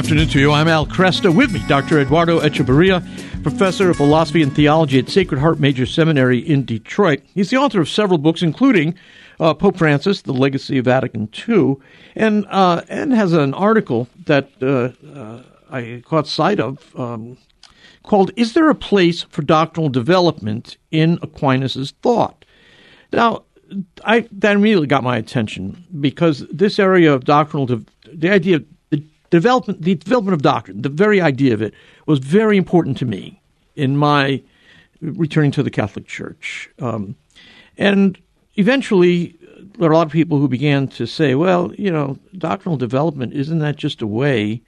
afternoon to you. I'm Al Kresta. With me, Dr. Eduardo Echeverria, professor of philosophy and theology at Sacred Heart Major Seminary in Detroit. He's the author of several books, including uh, Pope Francis, The Legacy of Vatican II, and uh, and has an article that uh, uh I caught sight of um, called "Is There a Place for Doctrinal Development in Aquinas's Thought?" Now, I that immediately got my attention because this area of doctrinal, de- the idea of development, the development of doctrine, the very idea of it was very important to me in my returning to the Catholic Church, um, and eventually there are a lot of people who began to say, well, you know, doctrinal development isn't that just a way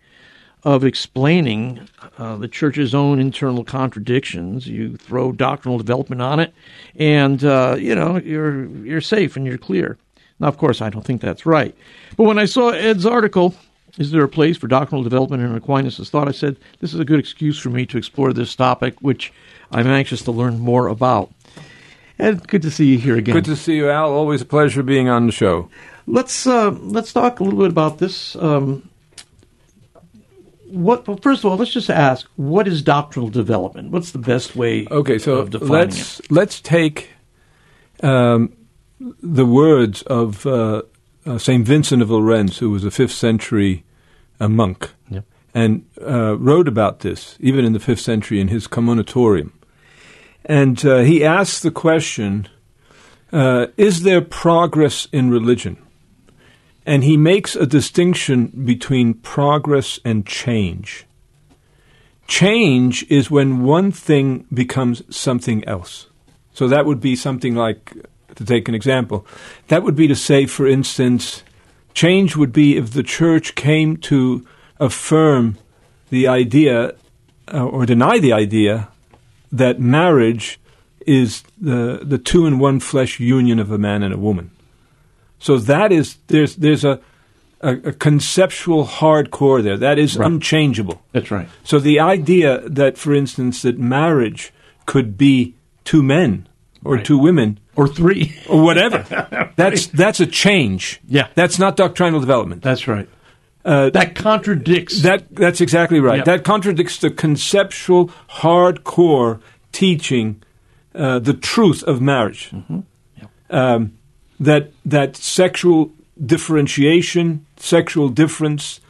of explaining uh, the church's own internal contradictions. You throw doctrinal development on it, and uh, you know you're you're safe and you're clear. Now, of course, I don't think that's right. But when I saw Ed's article, "Is there a place for doctrinal development in Aquinas'?" thought, I said this is a good excuse for me to explore this topic, which I'm anxious to learn more about. And good to see you here again. Good to see you, Al. Always a pleasure being on the show. Let's uh, let's talk a little bit about this. Um, what well, first of all let's just ask what is doctrinal development what's the best way okay so let's it? let's take um, the words of uh, uh, Saint Vincent of Lérins who was a 5th century uh, monk yep. and uh, wrote about this even in the 5th century in his Commonitorium and uh, he asked the question uh, is there progress in religion and he makes a distinction between progress and change. Change is when one thing becomes something else. So that would be something like, to take an example, that would be to say, for instance, change would be if the church came to affirm the idea uh, or deny the idea that marriage is the, the two in one flesh union of a man and a woman. So that is there's there's a a, a conceptual hardcore there that is right. unchangeable. That's right. So the idea that, for instance, that marriage could be two men or right. two women or three or whatever that's that's a change. Yeah, that's not doctrinal development. That's right. Uh, that contradicts that. That's exactly right. Yep. That contradicts the conceptual, hardcore teaching, uh, the truth of marriage. Mm-hmm. Yep. Um, that that sexual differentiation, sexual difference,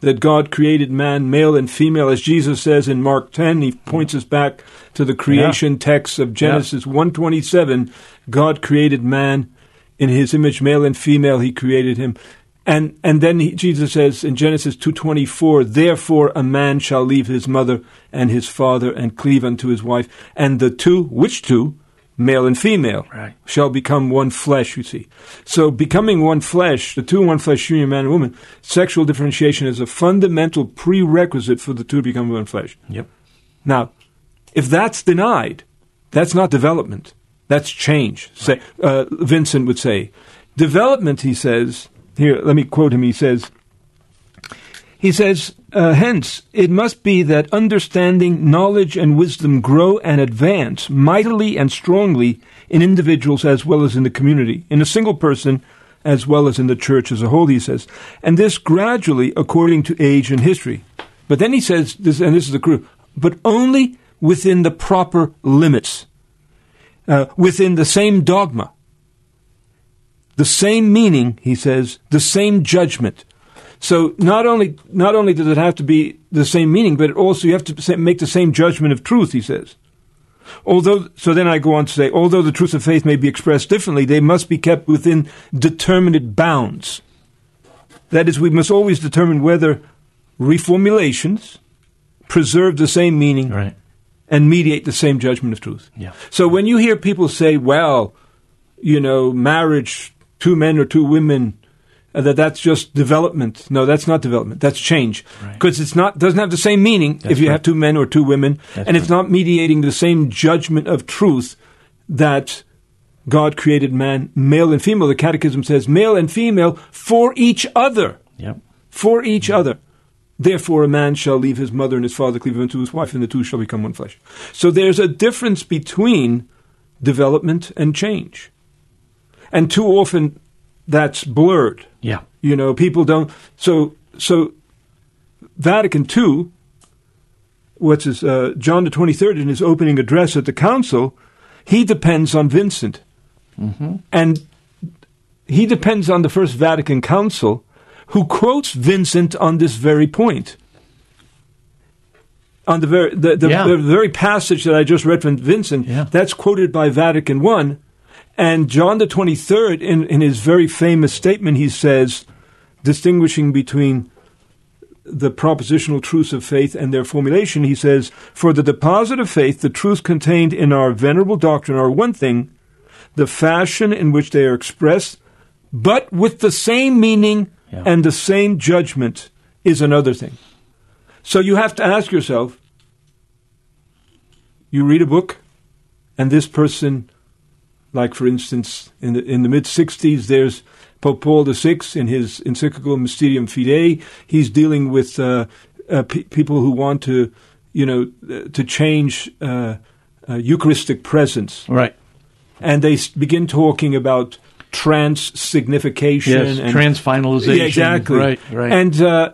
that God created man, male and female, as Jesus says in Mark 10. He points us back to the creation yeah. text of Genesis yeah. 127. God created man in his image, male and female, he created him. And, and then he, Jesus says in Genesis 2.24, Therefore a man shall leave his mother and his father and cleave unto his wife, and the two, which two? Male and female, right. shall become one flesh, you see. So becoming one flesh, the two one flesh union, man and woman, sexual differentiation is a fundamental prerequisite for the two to become one flesh. Yep. Now, if that's denied, that's not development. That's change. Say, uh, Vincent would say. Development, he says, here, let me quote him. He says, he says, uh, hence, it must be that understanding, knowledge, and wisdom grow and advance mightily and strongly in individuals as well as in the community, in a single person as well as in the church as a whole, he says. And this gradually according to age and history. But then he says, this, and this is the clue, but only within the proper limits, uh, within the same dogma, the same meaning, he says, the same judgment, so not only not only does it have to be the same meaning, but also you have to make the same judgment of truth. He says. Although, so then I go on to say, although the truths of faith may be expressed differently, they must be kept within determinate bounds. That is, we must always determine whether reformulations preserve the same meaning right. and mediate the same judgment of truth. Yeah. So when you hear people say, well, you know, marriage, two men or two women, Uh, that that's just development. No, that's not development. That's change because right. it's not doesn't have the same meaning that's if you right. have two men or two women, that's and right. it's not mediating the same judgment of truth that God created man, male and female. The Catechism says male and female for each other. Yep. For each yep. other. Therefore, a man shall leave his mother and his father, cleave unto his wife, and the two shall become one flesh. So there's a difference between development and change. And too often that's blurred. Yeah. You know, people don't. So, so Vatican II, what's his, uh, John the 23rd in his opening address at the council, he depends on Vincent. Mm-hmm. And he depends on the First Vatican Council, who quotes Vincent on this very point. On the very, the, the, Yeah. the very passage that I just read from Vincent, Yeah. that's quoted by Vatican I. And John the 23rd, in, in his very famous statement, he says, distinguishing between the propositional truths of faith and their formulation, he says, For the deposit of faith, the truths contained in our venerable doctrine are one thing, the fashion in which they are expressed, but with the same meaning Yeah. and the same judgment is another thing. So you have to ask yourself you read a book, and this person, like for instance, in the, in the mid 60s, there's Pope Paul VI in his encyclical Mysterium Fidei. He's dealing with uh, uh, pe- people who want to, you know, uh, to change uh, uh, Eucharistic presence Right. and they begin talking about transignification Yes. and Transfinalization. Yeah, exactly Right. Right. and uh,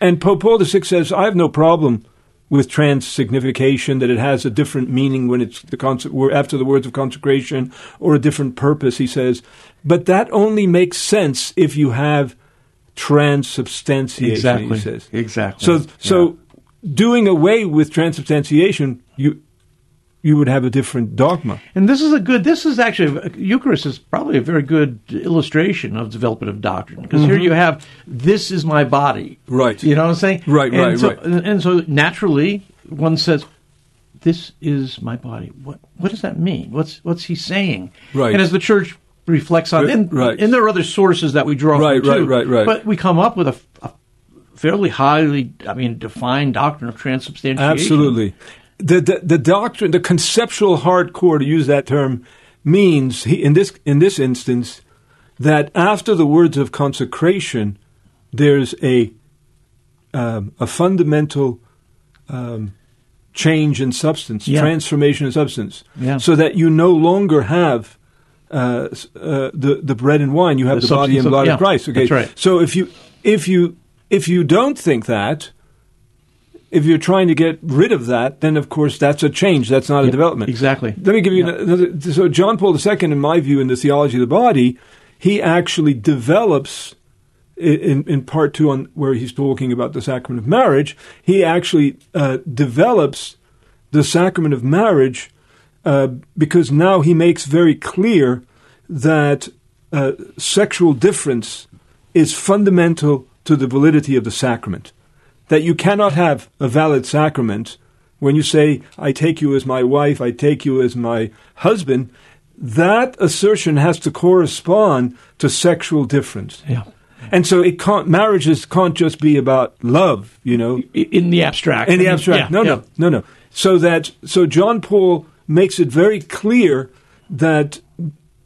and Pope Paul VI says I have no problem with transignification that it has a different meaning when it's the conse- after the words of consecration or a different purpose he says but that only makes sense if you have transubstantiation exactly. he says Exactly. so so doing away with transubstantiation you you would have a different dogma And this is a good. This is actually Eucharist is probably a very good illustration of development of doctrine because here you have this is my body. Mm-hmm. Right. You know what I'm saying? Right, and right, so, right. And, so naturally, one says, "This is my body." What What does that mean? What's What's he saying? Right. And as the church reflects on, Right, and, right. and there are other sources that we draw Right, from right, too. right, right. But we come up with a, a fairly highly, I mean, defined doctrine of transubstantiation. Absolutely. The, the the doctrine, the conceptual hardcore, to use that term, means he, in this in this instance that after the words of consecration, there's a um, a fundamental um, change in substance, Yeah. transformation in substance, Yeah. so that you no longer have uh, uh, the the bread and wine. You have The the, body and of- blood yeah, of Christ. Okay, that's right. So if you if you if you don't think that, if you're trying to get rid of that, then of course that's a change. That's not a development. exactly. Let me give you Yeah. another. So John Paul II, in my view, in the theology of the body, he actually develops in, in part two on where he's talking about the sacrament of marriage. He actually uh, develops the sacrament of marriage uh, because now he makes very clear that uh, sexual difference is fundamental to the validity of the sacrament. That you cannot have a valid sacrament when you say, I take you as my wife, I take you as my husband. That assertion has to correspond to sexual difference. Yeah. And so it can't, marriages can't just be about love, you know, In the abstract. in the abstract. yeah, no, yeah. no, no, no. So that so John Paul makes it very clear that,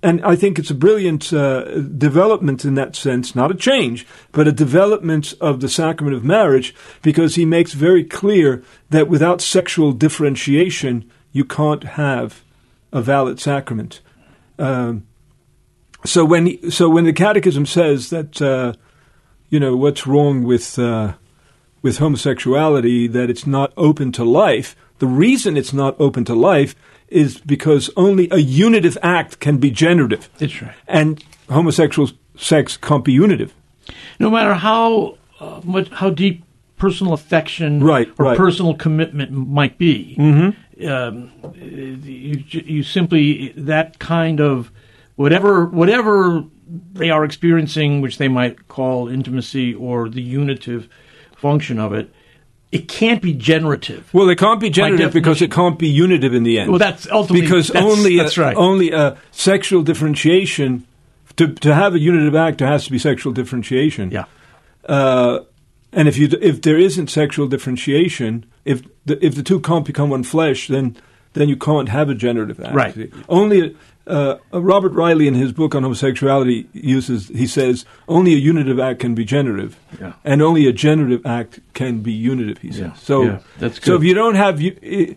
and I think it's a brilliant uh, development in that sense, not a change, but a development of the sacrament of marriage, because he makes very clear that without sexual differentiation, you can't have a valid sacrament. Um, so when he, so when the Catechism says that, uh, you know, what's wrong with uh, with homosexuality that it's not open to life. The reason it's not open to life is because only a unitive act can be generative, That's right. and homosexual sex can't be unitive. no matter how uh, much how deep personal affection Right, or right. personal commitment might be, Mm-hmm. um, you, you simply that kind of whatever whatever they are experiencing, which they might call intimacy or the unitive function of it, it can't be generative. Well, it can't be generative because it can't be unitive in the end. Well, that's ultimately because that's- only that's a, right. only a sexual differentiation to to have a unitive act there has to be sexual differentiation. yeah, Uh, and if you if there isn't sexual differentiation, if the, if the two can't become one flesh, then then you can't have a generative act. Right. Only uh, Robert Reilly in his book on homosexuality uses he says only a unitive act can be generative, Yeah. and only a generative act can be unitive. He says. Yeah. So Yeah, that's so if you don't have you, i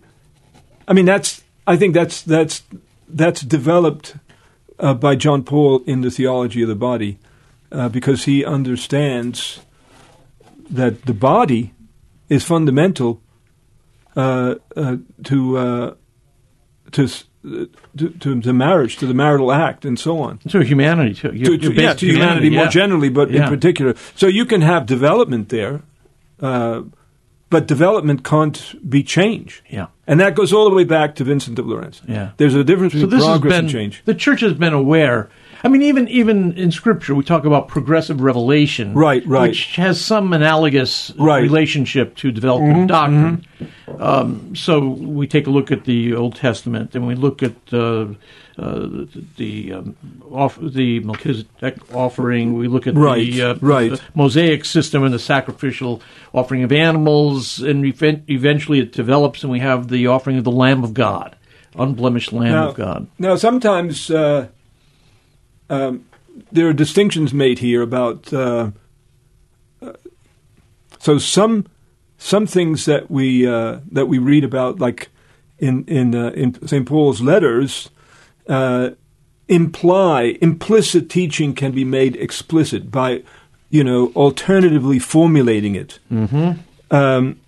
I mean that's I think that's that's that's developed uh, by John Paul in the theology of the body uh, because he understands that the body is fundamental uh, uh, to, uh, to, to to to marriage, to the marital act, and so on. To humanity, too. You're- To, you're yeah, to humanity more yeah. generally, but in particular. So you can have development there, uh, but development can't be change. Yeah. And that goes all the way back to Vincent of Lérins. Yeah. There's a difference So between has progress been and change. the church has been aware. I mean, even even in Scripture, we talk about progressive revelation, Right, right. which has some analogous Right. relationship to development doctrine. Um, so we take a look at the Old Testament, and we look at uh, uh, the um, off, the Melchizedek offering. We look at Right, the, uh, right. the Mosaic system and the sacrificial offering of animals, and ev- eventually it develops, and we have the offering of the Lamb of God, unblemished Lamb Now- of God. Now, sometimes uh, um, there are distinctions made here about. Uh, uh, so some some things that we uh, that we read about, like in in uh, in St. Paul's letters, uh, imply implicit teaching can be made explicit by, you know, alternatively formulating it. Mm-hmm. Um,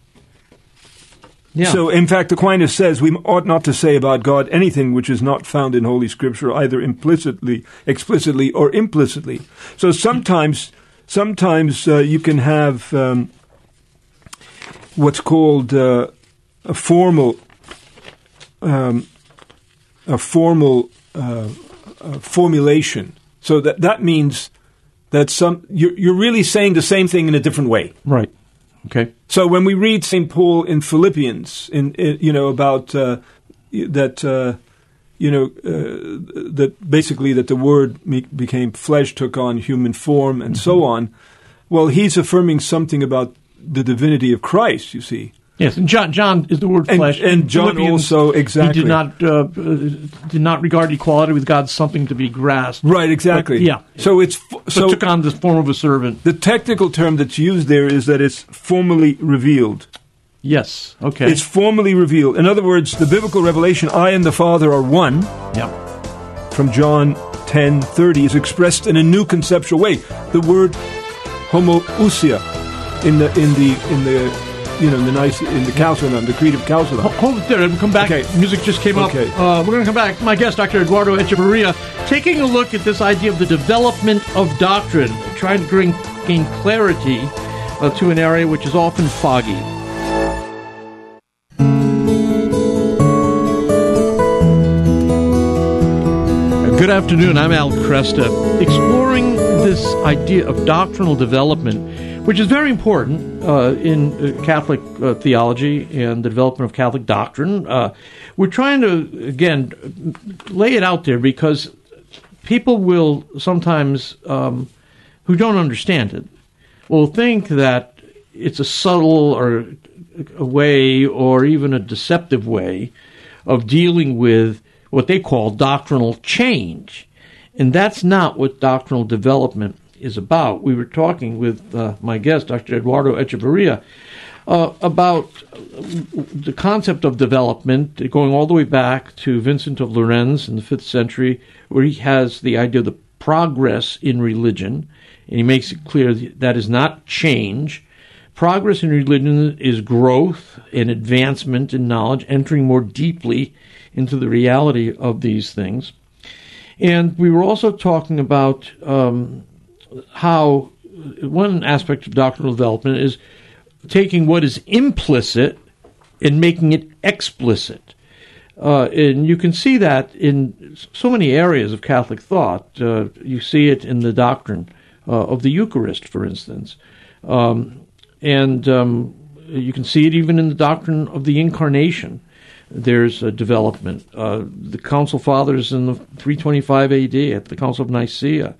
Yeah. so, in fact, Aquinas says we ought not to say about God anything which is not found in Holy Scripture, either implicitly, explicitly, or implicitly. So sometimes, sometimes uh, you can have um, what's called uh, a formal, um, a formal uh, uh, formulation. So that that means that some you're, you're really saying the same thing in a different way. Right. Okay. So when we read St. Paul in Philippians, in, in you know about uh, that uh, you know uh, that basically that the Word became flesh, took on human form, and so on. Well, he's affirming something about the divinity of Christ. You see, Yes, and John John is the word And- flesh. and John Philippians, also- exactly. He did not uh, uh, did not regard equality with God as something to be grasped. right? Exactly. But, yeah. So it's So, took on the form of a servant. the technical term that's used there is that it's formally revealed. Yes. Okay. It's formally revealed. In other words, the biblical revelation, I and the Father are one. yeah. from John 10:30 is expressed in a new conceptual way. The word homoousia in the in the in the you know in the nice in the Chalcedon, the creative of Chalcedon. Hold it there and come back. Okay. Music just came Okay. up. Uh, we're going to come back. My guest, Dr. Eduardo Echeverria, taking a look at this idea of the development of doctrine, trying to bring, gain clarity uh, to an area which is often foggy. Good afternoon. I'm Al Kresta, exploring this idea of doctrinal development, which is very important uh, in uh, Catholic uh, theology and the development of Catholic doctrine. Uh, we're trying to, again, lay it out there because people will sometimes, um, who don't understand it, will think that it's a subtle or a way or even a deceptive way of dealing with what they call doctrinal change. And that's not what doctrinal development is about. We were talking with uh, my guest, Dr. Eduardo Echeverria, uh, about the concept of development going all the way back to Vincent of Lérins in the 5th century, where he has the idea of the progress in religion, and he makes it clear that that is not change. Progress in religion is growth and advancement in knowledge, entering more deeply into the reality of these things. And we were also talking about um, how one aspect of doctrinal development is taking what is implicit and making it explicit. Uh, and you can see that in so many areas of Catholic thought. Uh, you see it in the doctrine uh, of the Eucharist, for instance. Um, and um, you can see it even in the doctrine of the Incarnation. There's a development. Uh, the Council Fathers in the 325 AD at the Council of Nicaea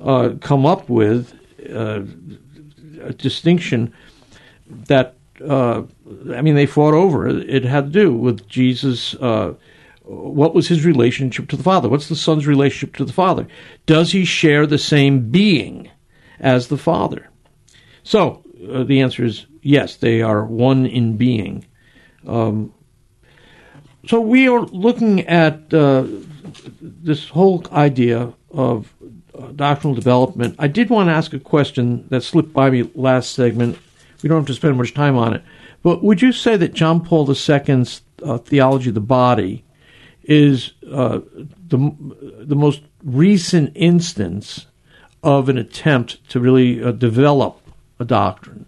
uh, come up with uh, a distinction that uh, I mean they fought over. It had to do with Jesus. Uh, what was his relationship to the Father? What's the Son's relationship to the Father? Does he share the same being as the Father? So uh, the answer is yes. They are one in being. Um, so we are looking at uh, this whole idea of uh, doctrinal development. I did want to ask a question that slipped by me last segment we don't have to spend much time on it. But would you say that John Paul II's uh, theology of the body is uh, the the most recent instance of an attempt to really uh, develop a doctrine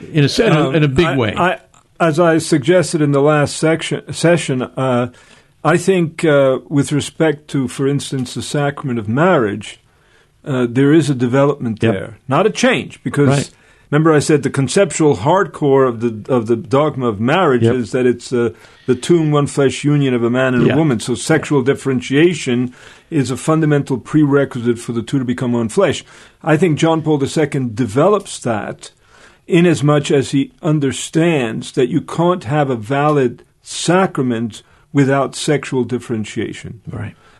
in a, in a, in a big um, I, way? I, as I suggested in the last section, session, uh, I think uh, with respect to, for instance, the sacrament of marriage, uh, there is a development Yep. there, not a change, because Right. remember I said the conceptual hardcore of the of the dogma of marriage Yep. is that it's uh, the two in one flesh union of a man and Yeah. a woman. So sexual differentiation is a fundamental prerequisite for the two to become one flesh. I think John Paul II develops that inasmuch as much as he understands that you can't have a valid sacrament without sexual differentiation.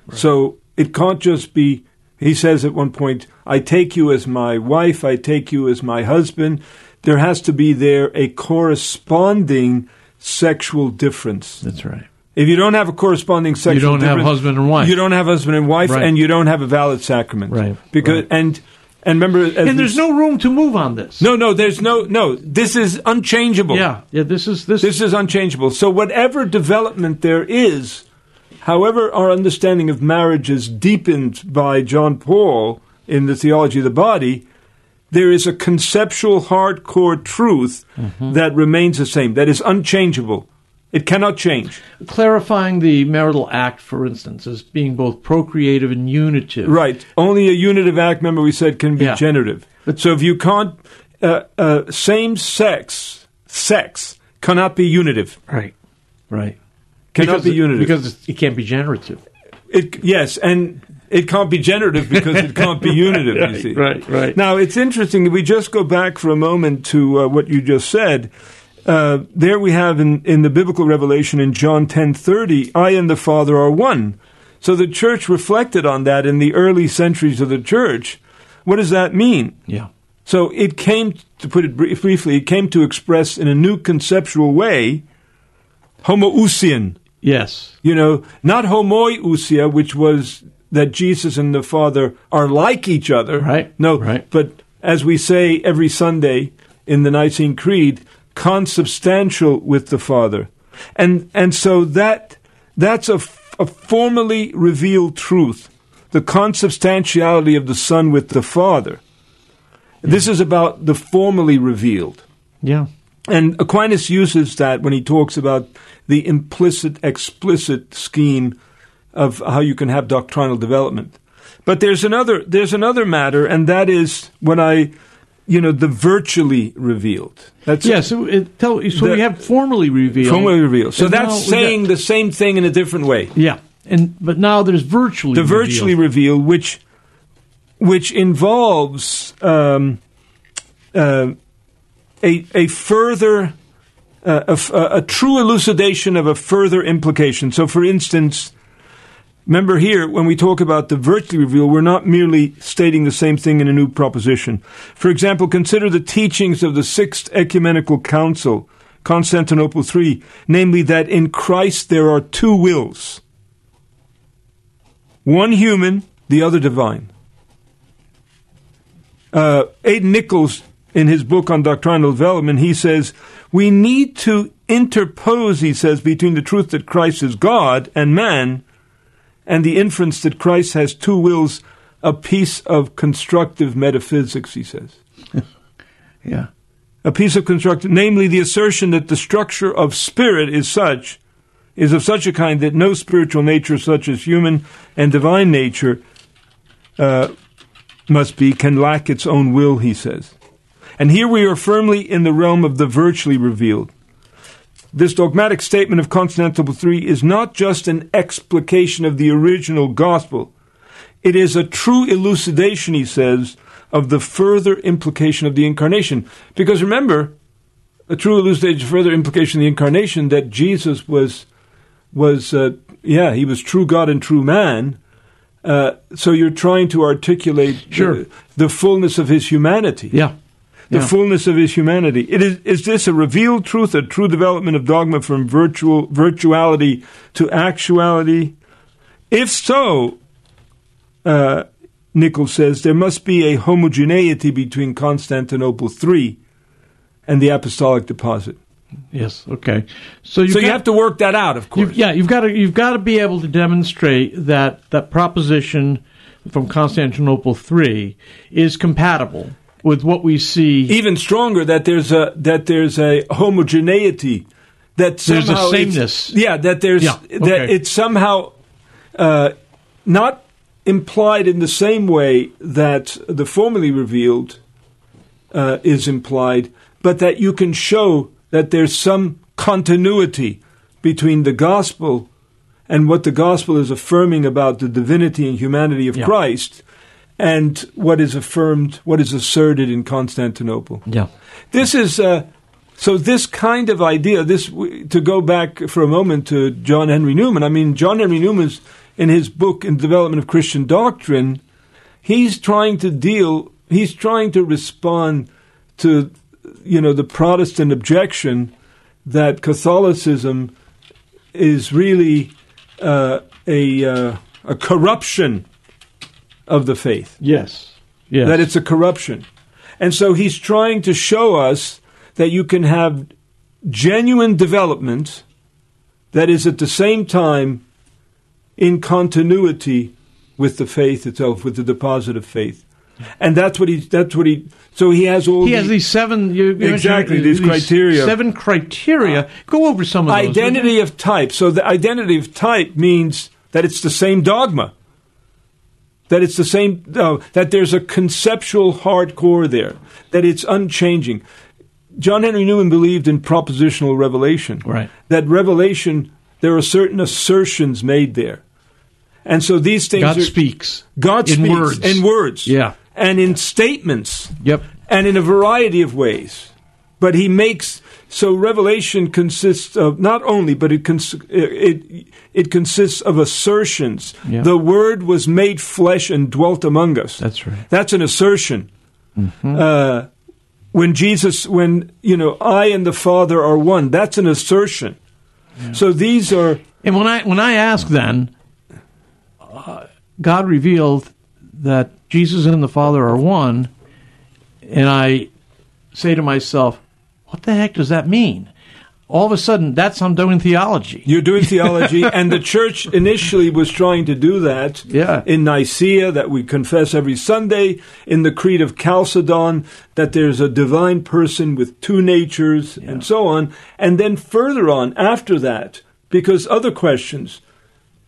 right. So it can't just be, he says at one point, I take you as my wife, I take you as my husband. There has to be there a corresponding sexual difference. That's right. If you don't have a corresponding sexual You don't have husband and wife. You don't have husband and wife, Right. and you don't have a valid sacrament. Right, Because right. and and remember, as And there's no room to move on this. no, no, there's no, no. This is unchangeable. Yeah, yeah. This is this. This is unchangeable. So whatever development there is, however our understanding of marriage is deepened by John Paul in the theology of the body, there is a conceptual hardcore truth Mm-hmm. that remains the same, that is unchangeable. It cannot change. clarifying the marital act, for instance, as being both procreative and unitive. Right. Only a unitive act, remember we said, can be Yeah. generative. so if you can't, uh, uh, same sex, sex cannot be unitive. Right. Right. Cannot because be it- unitive. because it can't be generative. It yes, and it can't be generative because it can't be unitive. you Right, see, right, right. Now it's interesting. If we just go back for a moment to uh, what you just said, uh, there we have in, in the biblical revelation in John ten thirty, I and the Father are one. So the church reflected on that in the early centuries of the church. What does that mean? Yeah. So it came, to put it brief- briefly, it came to express in a new conceptual way homoousian. Yes. You know, not homoiousia, which was that Jesus and the Father are like each other. Right, No, right. but as we say every Sunday in the Nicene Creed, consubstantial with the Father. And and so that that's a, f- a formally revealed truth, the consubstantiality of the Son with the Father. This is about the formally revealed. Yeah. And Aquinas uses that when he talks about the implicit explicit scheme of how you can have doctrinal development. But there's another there's another matter, and that is when I, you know, the virtually revealed. That's Yeah. So, it, tell, so The- we have formally revealed. formally revealed. So that's we got- saying the same thing in a different way. Yeah. And but now there's virtually The virtually revealed, which which involves um, uh, a a further uh, a- a true elucidation of a further implication. So, for instance, remember here when we talk about the virtually revealed, we're not merely stating the same thing in a new proposition. For example, consider the teachings of the Sixth Ecumenical Council, Constantinople III, namely that in Christ there are two wills one human, the other divine. Uh, Aidan Nichols, in his book on doctrinal development, he says, We need to interpose, he says, between the truth that Christ is God and man and the inference that Christ has two wills, a piece of constructive metaphysics, he says. Yeah. A piece of constructive, namely the assertion that the structure of spirit is such, is of such a kind that no spiritual nature such as human and divine nature uh, must be, can lack its own will, he says. And here we are firmly in the realm of the virtually revealed. This dogmatic statement of Constantinople III is not just an explication of the original gospel. It is a true elucidation, he says, of the further implication of the incarnation. Because remember, a true elucidation, further implication of the incarnation that Jesus was, was uh, yeah, he was true God and true man. Uh, so you're trying to articulate Sure. the, the fullness of his humanity Yeah. The Yeah. fullness of his humanity. It is, is this a revealed truth, a true development of dogma from virtual virtuality to actuality? If so, uh, Nichols says there must be a homogeneity between Constantinople III and the apostolic deposit. Yes. Okay. So, so you have to work that out, of course. You've, yeah, you've got to you've got to be able to demonstrate that that proposition from Constantinople three is compatible with what we see. Even stronger that there's a that there's a homogeneity that there's somehow a sameness. Yeah, that there's Yeah, okay. that it's somehow uh, not implied in the same way that the formally revealed uh, is implied, but that you can show that there's some continuity between the gospel and what the gospel is affirming about the divinity and humanity of Yeah. Christ and what is affirmed, what is asserted in Constantinople. Yeah. This is uh, so. This kind of idea. This to go back for a moment to John Henry Newman. I mean, John Henry Newman's in his book in Development of Christian Doctrine. He's trying to deal. He's trying to respond to, you know, the Protestant objection that Catholicism is really uh, a uh, a corruption of the faith Yes. Yes. that it's a corruption. And so he's trying to show us that you can have genuine development that is at the same time in continuity with the faith itself, with the deposit of faith. And that's what he that's what he so he has all he the has these seven you, you Exactly, these criteria. Seven criteria. Go over some of those. identity of type. So the identity of type means that it's the same dogma. That it's the same, no, that there's a conceptual hardcore there, that it's unchanging. John Henry Newman believed in propositional revelation. Right. That revelation, there are certain assertions made there. And so these things God are. speaks. God in speaks words. in words. Yeah. And in statements Yep. and in a variety of ways. But he makes so revelation consists of not only, but it cons- it it consists of assertions. Yeah. The Word was made flesh and dwelt among us. That's right. That's an assertion. Mm-hmm. Uh, when Jesus, when you know, I and the Father are one. That's an assertion. So these are And when I when I ask then, uh, God revealed that Jesus and the Father are one, and I say to myself, "What the heck does that mean?" All of a sudden, that's I'm doing theology. You're doing theology, and the church initially was trying to do that. Yeah. In Nicaea, that we confess every Sunday. In the Creed of Chalcedon, that there's a divine person with two natures, and so on. And then further on, after that, because other questions.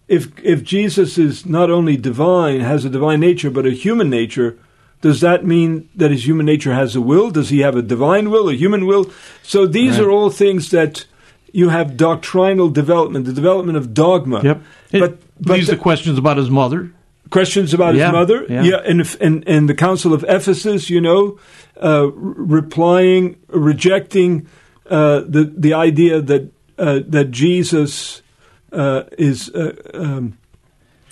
If if Jesus is not only divine, has a divine nature, but a human nature, does that mean that his human nature has a will? Does he have a divine will, a human will? So these Right. are all things that you have doctrinal development, the development of dogma. Yep. But but leaves the questions about his mother. questions about Yeah, his mother, yeah. and if, and and the Council of Ephesus, you know, uh, replying, rejecting uh, the the idea that uh, that Jesus uh, is. Uh, um,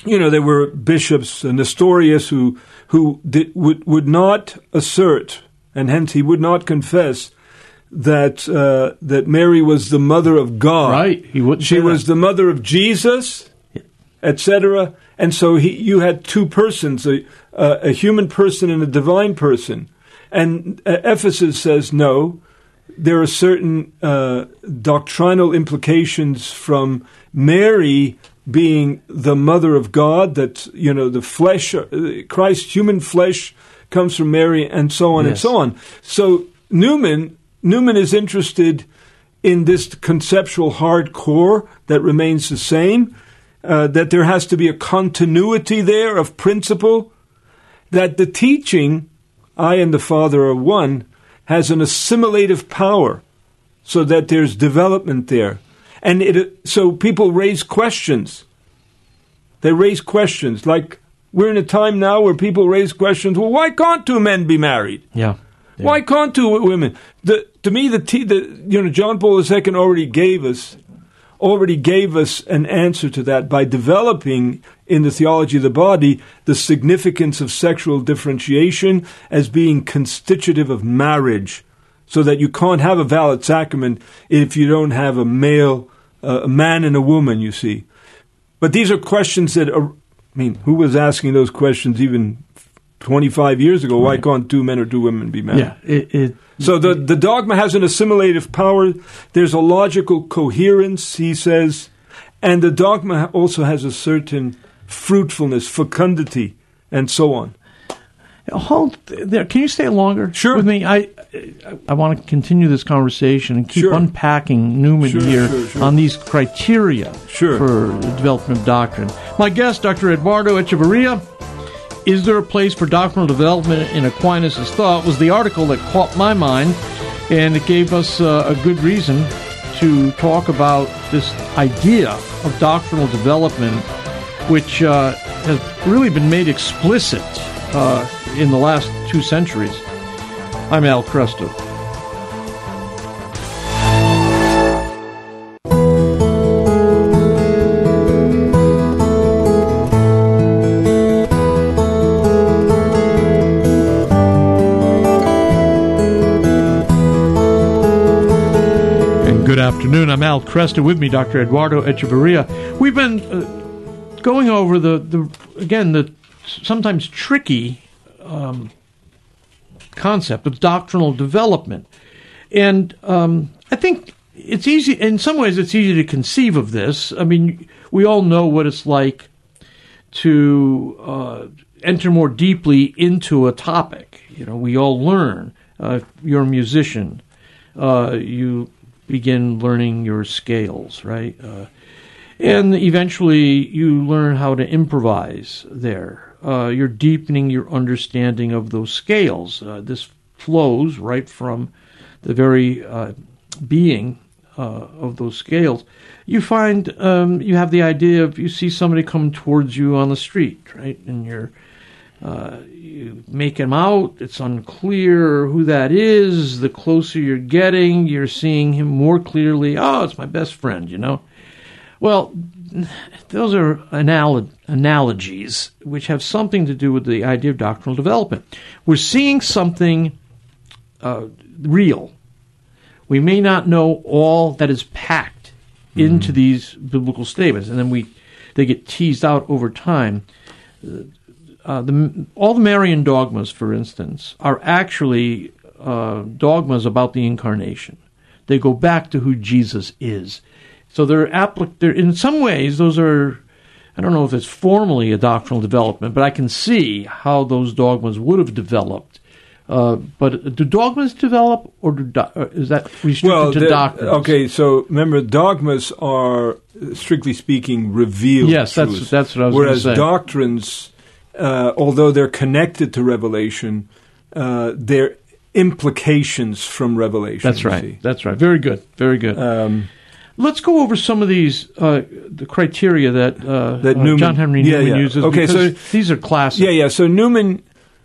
you know, there were bishops, uh, Nestorius, who who did, would would not assert, and hence he would not confess that uh, that Mary was the mother of God. Right. He wouldn't She was the mother of Jesus, etc. And so he, you had two persons, a, a, a human person and a divine person. And uh, Ephesus says no. There are certain uh, doctrinal implications from Mary being the mother of God. That you know, the flesh, uh, Christ's human flesh, comes from Mary, and so on and so on. So Newman Newman is interested in this conceptual hardcore that remains the same, uh, that there has to be a continuity there of principle, that the teaching, I and the Father are one, has an assimilative power, so that there's development there. And it, so people raise questions. They raise questions like we're in a time now where people raise questions. Well, why can't two men be married? Yeah. Why can't two women? The, to me, the, t- the you know John Paul II already gave us already gave us an answer to that by developing in the theology of the body the significance of sexual differentiation as being constitutive of marriage, so that you can't have a valid sacrament if you don't have a male, uh, a man and a woman. You see, but these are questions that are. I mean, who was asking those questions even 25 years ago. Why can't two men or two women be married? Yeah, it, it So the, the dogma has an assimilative power. There's a logical coherence, he says, and the dogma also has a certain fruitfulness, fecundity, and so on. Hold there. Can you stay longer Sure. with me? I I want to continue this conversation and keep Sure. unpacking Newman Sure, here sure, on these criteria Sure. for the development of doctrine. My guest, Dr. Eduardo Echeverria. Is there a place for doctrinal development in Aquinas' thought? Was the article that caught my mind, and it gave us uh, a good reason to talk about this idea of doctrinal development, which uh, has really been made explicit uh, in the last two centuries. I'm Al Kresta. And good afternoon. I'm Al Kresta. With me, Dr. Eduardo Echeverria. We've been uh, going over the, the again the sometimes tricky um, concept of doctrinal development, and um, I think it's easy. In some ways, it's easy to conceive of this. I mean, we all know what it's like to uh, enter more deeply into a topic. You know, we all learn. Uh, you're a musician, uh, you begin learning your scales, right? Uh, and eventually you learn how to improvise there. Uh, you're deepening your understanding of those scales. Uh, this flows right from the very uh, being uh, of those scales. You find um, you have the idea of you see somebody come towards you on the street, right? And you're uh, you make him out. It's unclear who that is. The closer you're getting, you're seeing him more clearly. Oh, it's my best friend, you know. Well, those are anal- analogies which have something to do with the idea of doctrinal development. We're seeing something uh, real. We may not know all that is packed into these biblical statements, and then we they get teased out over time. Uh, the, all the Marian dogmas, for instance, are actually uh, dogmas about the incarnation. They go back to who Jesus is. So they're, applic- they're in some ways those are I don't know if it's formally a doctrinal development, but I can see how those dogmas would have developed. Uh, but do dogmas develop, or do do- uh, is that restricted Well, to doctrines? okay, so remember, dogmas are, strictly speaking, revealed Yes, that's- truths, that's what I was Whereas doctrines, uh, although they're connected to revelation, uh, they're implications from revelation. That's right. That's right. Very good. Very good. Um, Let's go over some of these uh, the criteria that, uh, That uh, Newman- John Henry Newman yeah. uses. Okay, so- these are classic. Yeah, yeah. So Newman,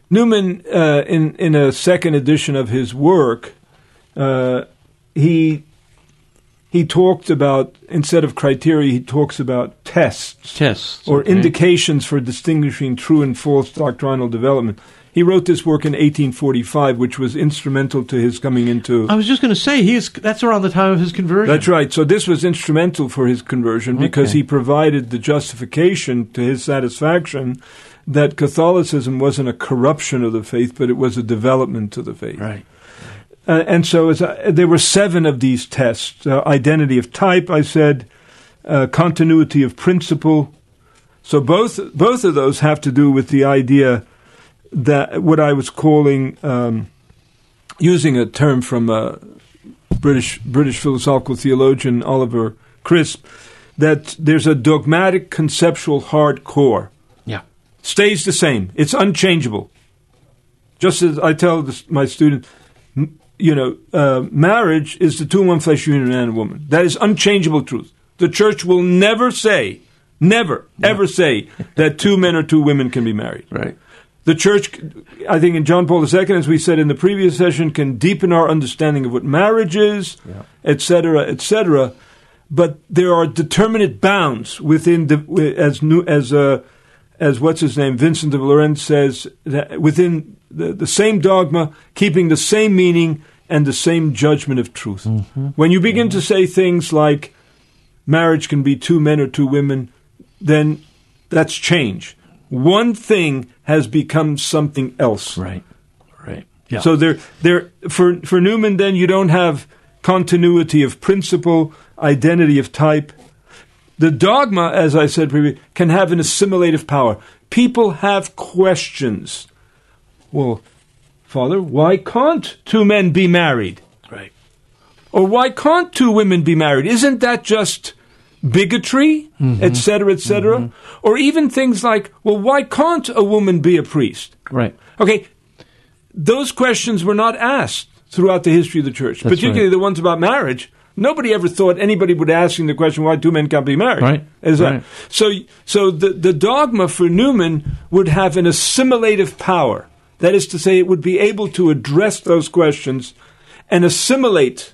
Newman, uh, in in a second edition of his work, uh, he he talked about instead of criteria, he talks about tests Tests or okay. indications for distinguishing true and false doctrinal development. He wrote this work in 1845, which was instrumental to his coming into. I was just going to say he is. That's around the time of his conversion. That's right. So this was instrumental for his conversion because Okay. he provided the justification to his satisfaction that Catholicism wasn't a corruption of the faith, but it was a development to the faith. Right. Uh, and so there were seven of these tests: uh, identity of type, I said, uh, continuity of principle. So both both of those have to do with the idea that what I was calling, um, using a term from a British British philosophical theologian Oliver Crisp, that there's a dogmatic conceptual hard core Yeah. stays the same. It's unchangeable. Just as I tell this, my students, you know, uh, marriage is the two in one flesh union, man and woman. That is unchangeable truth. The church will never say, never, ever say that two men or two women can be married. Right. The church, I think in John Paul II, as we said in the previous session, can deepen our understanding of what marriage is, et cetera, et cetera. But there are determinate bounds within the, as new, as uh, as what's his name, Vincent de Lérins says, that within the, the same dogma, keeping the same meaning and the same judgment of truth. When you begin to say things like marriage can be two men or two women, then that's change. One thing has become something else. Right. Right. Yeah. So there, there for for Newman, then you don't have continuity of principle, identity of type. The dogma, as I said previously, can have an assimilative power. People have questions. Well, Father, why can't two men be married? right. Or why can't two women be married? Isn't that just bigotry, mm-hmm. etc., etc.? Mm-hmm. Or even things like, well, why can't a woman be a priest? Right. Okay, those questions were not asked throughout the history of the church, That's particularly right. the ones about marriage. Nobody ever thought anybody would asking the question why two men can't be married. Right, Is that right. so? So the the dogma for Newman would have an assimilative power. That is to say, it would be able to address those questions and assimilate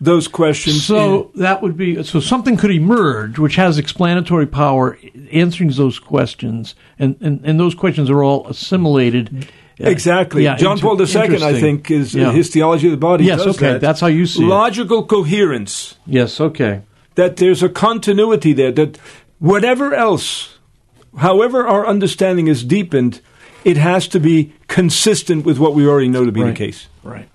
those questions. So that would be so something could emerge which has explanatory power, answering those questions, and and, and those questions are all assimilated. Exactly. yeah, John Paul II, I think, is Yeah. his theology of the body. Yes, okay, that. that's how you see it. Logical coherence. Yes. Okay. That there's a continuity there. That whatever else, however our understanding is deepened, it has to be consistent with what we already know to be Right. the case. Right.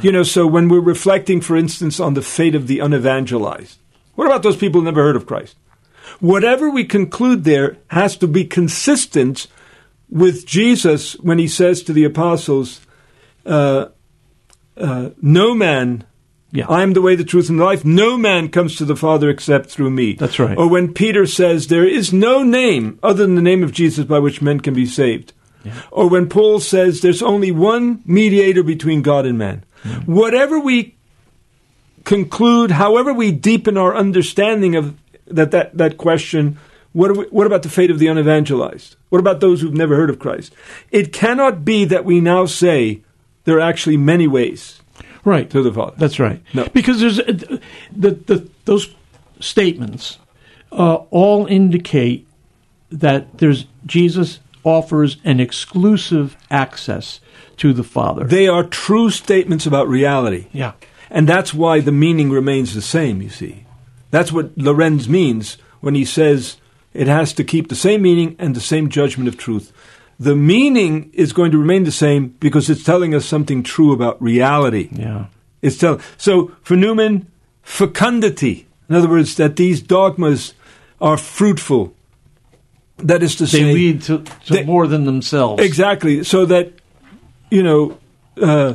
You know, so when we're reflecting, for instance, on the fate of the unevangelized, what about those people who never heard of Christ? Whatever we conclude there has to be consistent with Jesus when he says to the apostles, uh, uh, No man, Yeah. I am the way, the truth, and the life, no man comes to the Father except through me. That's right. Or when Peter says, There is no name other than the name of Jesus by which men can be saved. Or when Paul says, There's only one mediator between God and man. Whatever we conclude, however we deepen our understanding of that, that, that question, what, are we, what about the fate of the unevangelized? What about those who've never heard of Christ? It cannot be that we now say there are actually many ways Right. to the Father. That's right. No. Because there's uh, the, the those statements uh, all indicate that there's Jesus offers an exclusive access to the Father. They are true statements about reality. yeah. And that's why the meaning remains the same, you see. That's what Lérins means when he says it has to keep the same meaning and the same judgment of truth. The meaning is going to remain the same because it's telling us something true about reality. Yeah. It's tell so for Newman, fecundity. In other words, that these dogmas are fruitful. That is to They say, lead to, to They- more than themselves. Exactly. So that, you know, uh,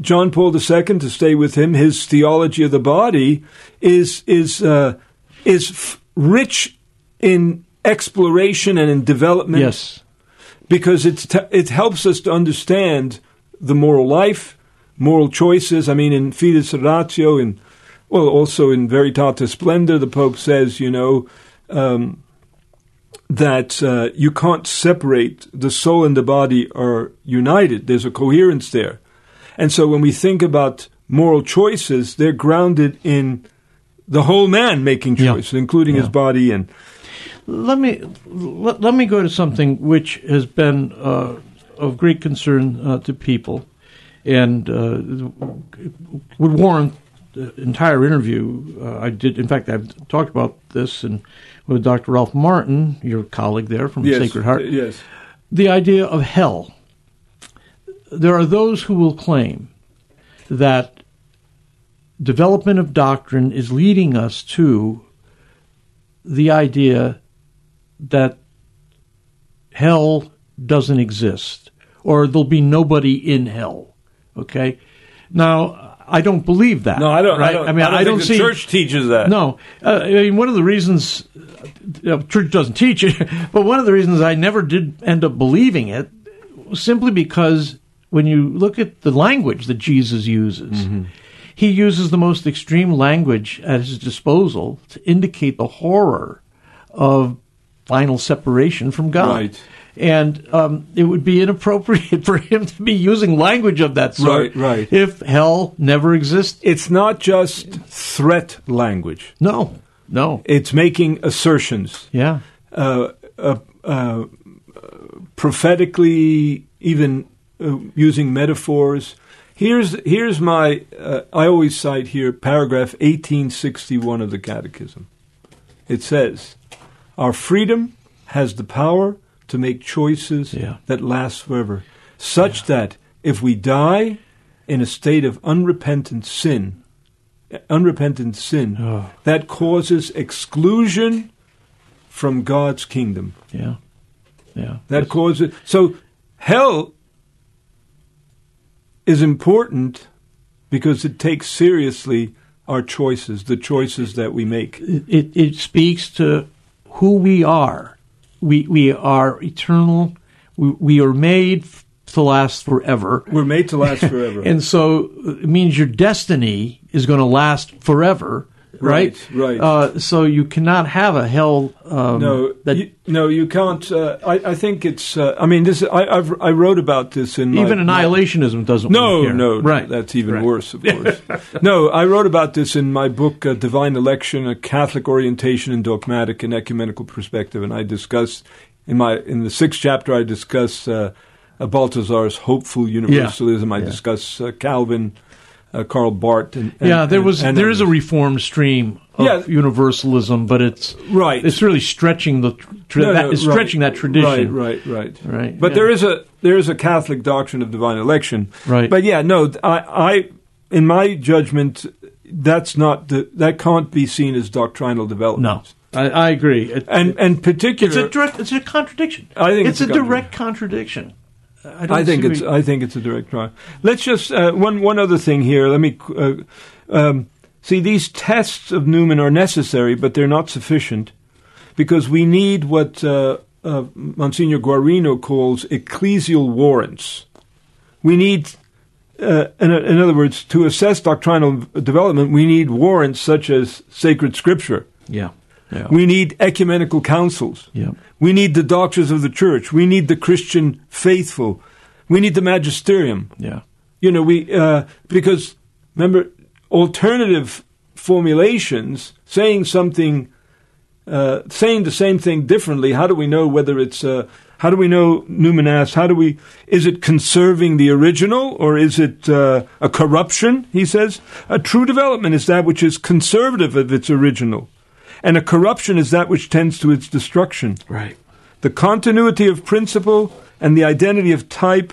John Paul II, to stay with him, his theology of the body is is uh, is f- rich in exploration and in development. Yes. because it's t- it helps us to understand the moral life, moral choices. I mean, in Fides Ratio, and well, also in Veritatis Splendor, the Pope says, you know. Um, that uh, you can't separate the soul and the body are united. There's a coherence there. And so when we think about moral choices, they're grounded in the whole man making Yeah. choices, including his body and Let me let, let me go to something which has been uh, of great concern uh, to people, and uh, would warrant the entire interview. Uh, I did, in fact, I've talked about this and with Dr. Ralph Martin, your colleague there from Sacred Heart. Yes. the idea of hell. There are those who will claim that development of doctrine is leading us to the idea that hell doesn't exist or there'll be nobody in hell. Okay? Now, I don't believe that. No, I don't. Right? I don't. I mean, I don't, think see the church teaches that. no, uh, I mean one of the reasons uh, church doesn't teach it, but one of the reasons I never did end up believing it was simply because when you look at the language that Jesus uses, he uses the most extreme language at his disposal to indicate the horror of final separation from God. Right. And um, it would be inappropriate for him to be using language of that sort Right, right. if hell never exists, It's not just threat language. No, no. It's making assertions, Yeah. uh, uh, uh, prophetically, even uh, using metaphors. Here's here's my. Uh, I always cite here paragraph eighteen sixty one of the Catechism. It says, "Our freedom has the power to make choices Yeah. that last forever, such that if we die in a state of unrepentant sin, unrepentant sin, Oh. that causes exclusion from God's kingdom. Yeah. Yeah. That causes so hell is important because it takes seriously our choices, the choices that we make. it, it speaks to who we are. We we are eternal. We, we are made to last forever. We're made to last forever. And so it means your destiny is going to last forever, right? Right. Uh, so you cannot have a hell. Um, no, that you, no, you can't. Uh, I, I think it's. Uh, I mean, this. I, I've, I wrote about this in even my, annihilationism doesn't. No, work no, right. That's even Right. worse, of course. no, I wrote about this in my book, uh, Divine Election: A Catholic Orientation in Dogmatic and Ecumenical Perspective, and I discuss in my in the sixth chapter. I discuss uh, Balthasar's hopeful universalism. I Yeah. discuss uh, Calvin, uh, Karl Barth, and, and yeah, there was and there is a reformed stream of Yeah. universalism, but it's right. it's really stretching the tra- No, that no, is right. stretching that tradition. Right, right, right. Right, But yeah. there is a there is a Catholic doctrine of divine election. Right. But yeah, no, I, I in my judgment, that's not the that can't be seen as doctrinal development. No, I, I agree. It- And and particular, It's a direct. It's a contradiction. I think it's, it's a, a direct contradiction. I, don't I think it's where- I think it's a direct trial. Let's just uh, one one other thing here. Let me uh, um, see. These tests of Newman are necessary, but they're not sufficient because we need what uh, uh, Monsignor Guarino calls ecclesial warrants. We need, uh, in, in other words, to assess doctrinal development, we need warrants such as sacred scripture. yeah, yeah, We need ecumenical councils. yeah, We need the doctors of the church. We need the Christian faithful. We need the magisterium. yeah, You know, we uh, because remember alternative formulations saying something, uh, saying the same thing differently. How do we know whether it's? Uh, how do we know Newman asked? How do we? Is it conserving the original or is it uh, a corruption? He says a true development is that which is conservative of its original, and a corruption is that which tends to its destruction right. the continuity of principle and the identity of type,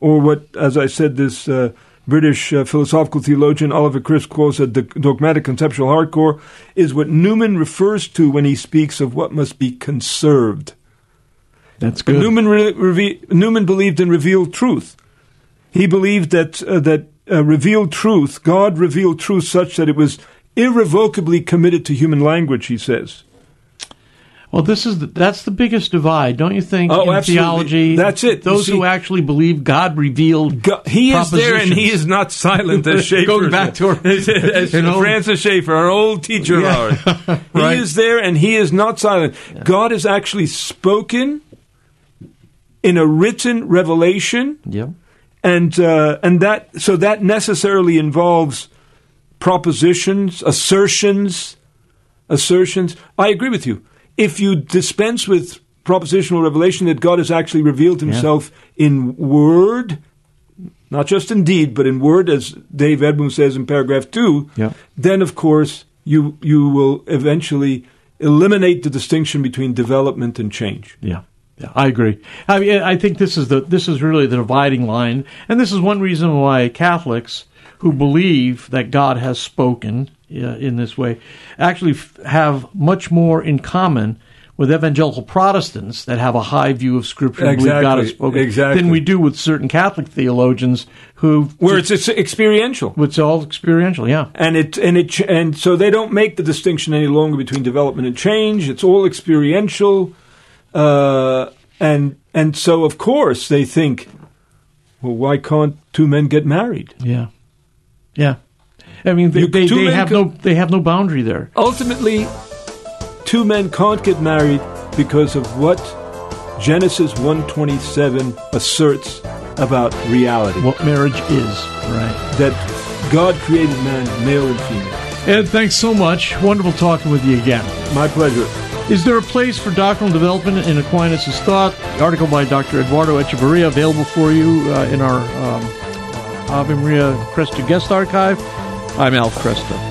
or what, as I said, this uh, British uh, philosophical theologian Oliver Crisp calls a d- dogmatic conceptual hardcore, is what Newman refers to when he speaks of what must be conserved. That's But good. Newman, re- reve- Newman believed in revealed truth. He believed that uh, that uh, revealed truth, God revealed truth such that it was irrevocably committed to human language. He says. Well, this is the, that's the biggest divide, don't you think? Oh, in absolutely. theology, That's it. Those see- who actually believe God revealed, God, he is there and he is not silent as Schaeffer. Going back to our- as, as? Francis Schaeffer, our old teacher Yeah. of ours. Right. He is there and he is not silent. God has actually spoken in a written revelation, yeah, and uh, and that so that necessarily involves propositions, assertions, assertions. I agree with you. If you dispense with propositional revelation that God has actually revealed Himself in word, not just in deed, but in word, as Dei Verbum says in paragraph two, Yeah. then of course you you will eventually eliminate the distinction between development and change. yeah, yeah. I agree. I mean, I think this is the this is really the dividing line, and this is one reason why Catholics who believe that God has spoken uh, in this way actually f- have much more in common with evangelical Protestants that have a high view of Scripture and believe God has spoken exactly. than we do with certain Catholic theologians who Where it's, it's experiential. it's all experiential. Yeah, and it and it and so they don't make the distinction any longer between development and change. It's all experiential, uh, and and so of course they think, well, why can't two men get married? yeah, yeah. I mean, they, You- they, they have no they have no boundary there. Ultimately, two men can't get married because of what Genesis one twenty seven asserts about reality What marriage is, right? that God created man male and female. Ed, thanks so much. Wonderful talking with you again. My pleasure. Is there a place for doctrinal development in Aquinas' thought? The article by Dr. Eduardo Echeverria available for you uh, in our um, Ave Maria Kresta guest archive. I'm Al Kresta.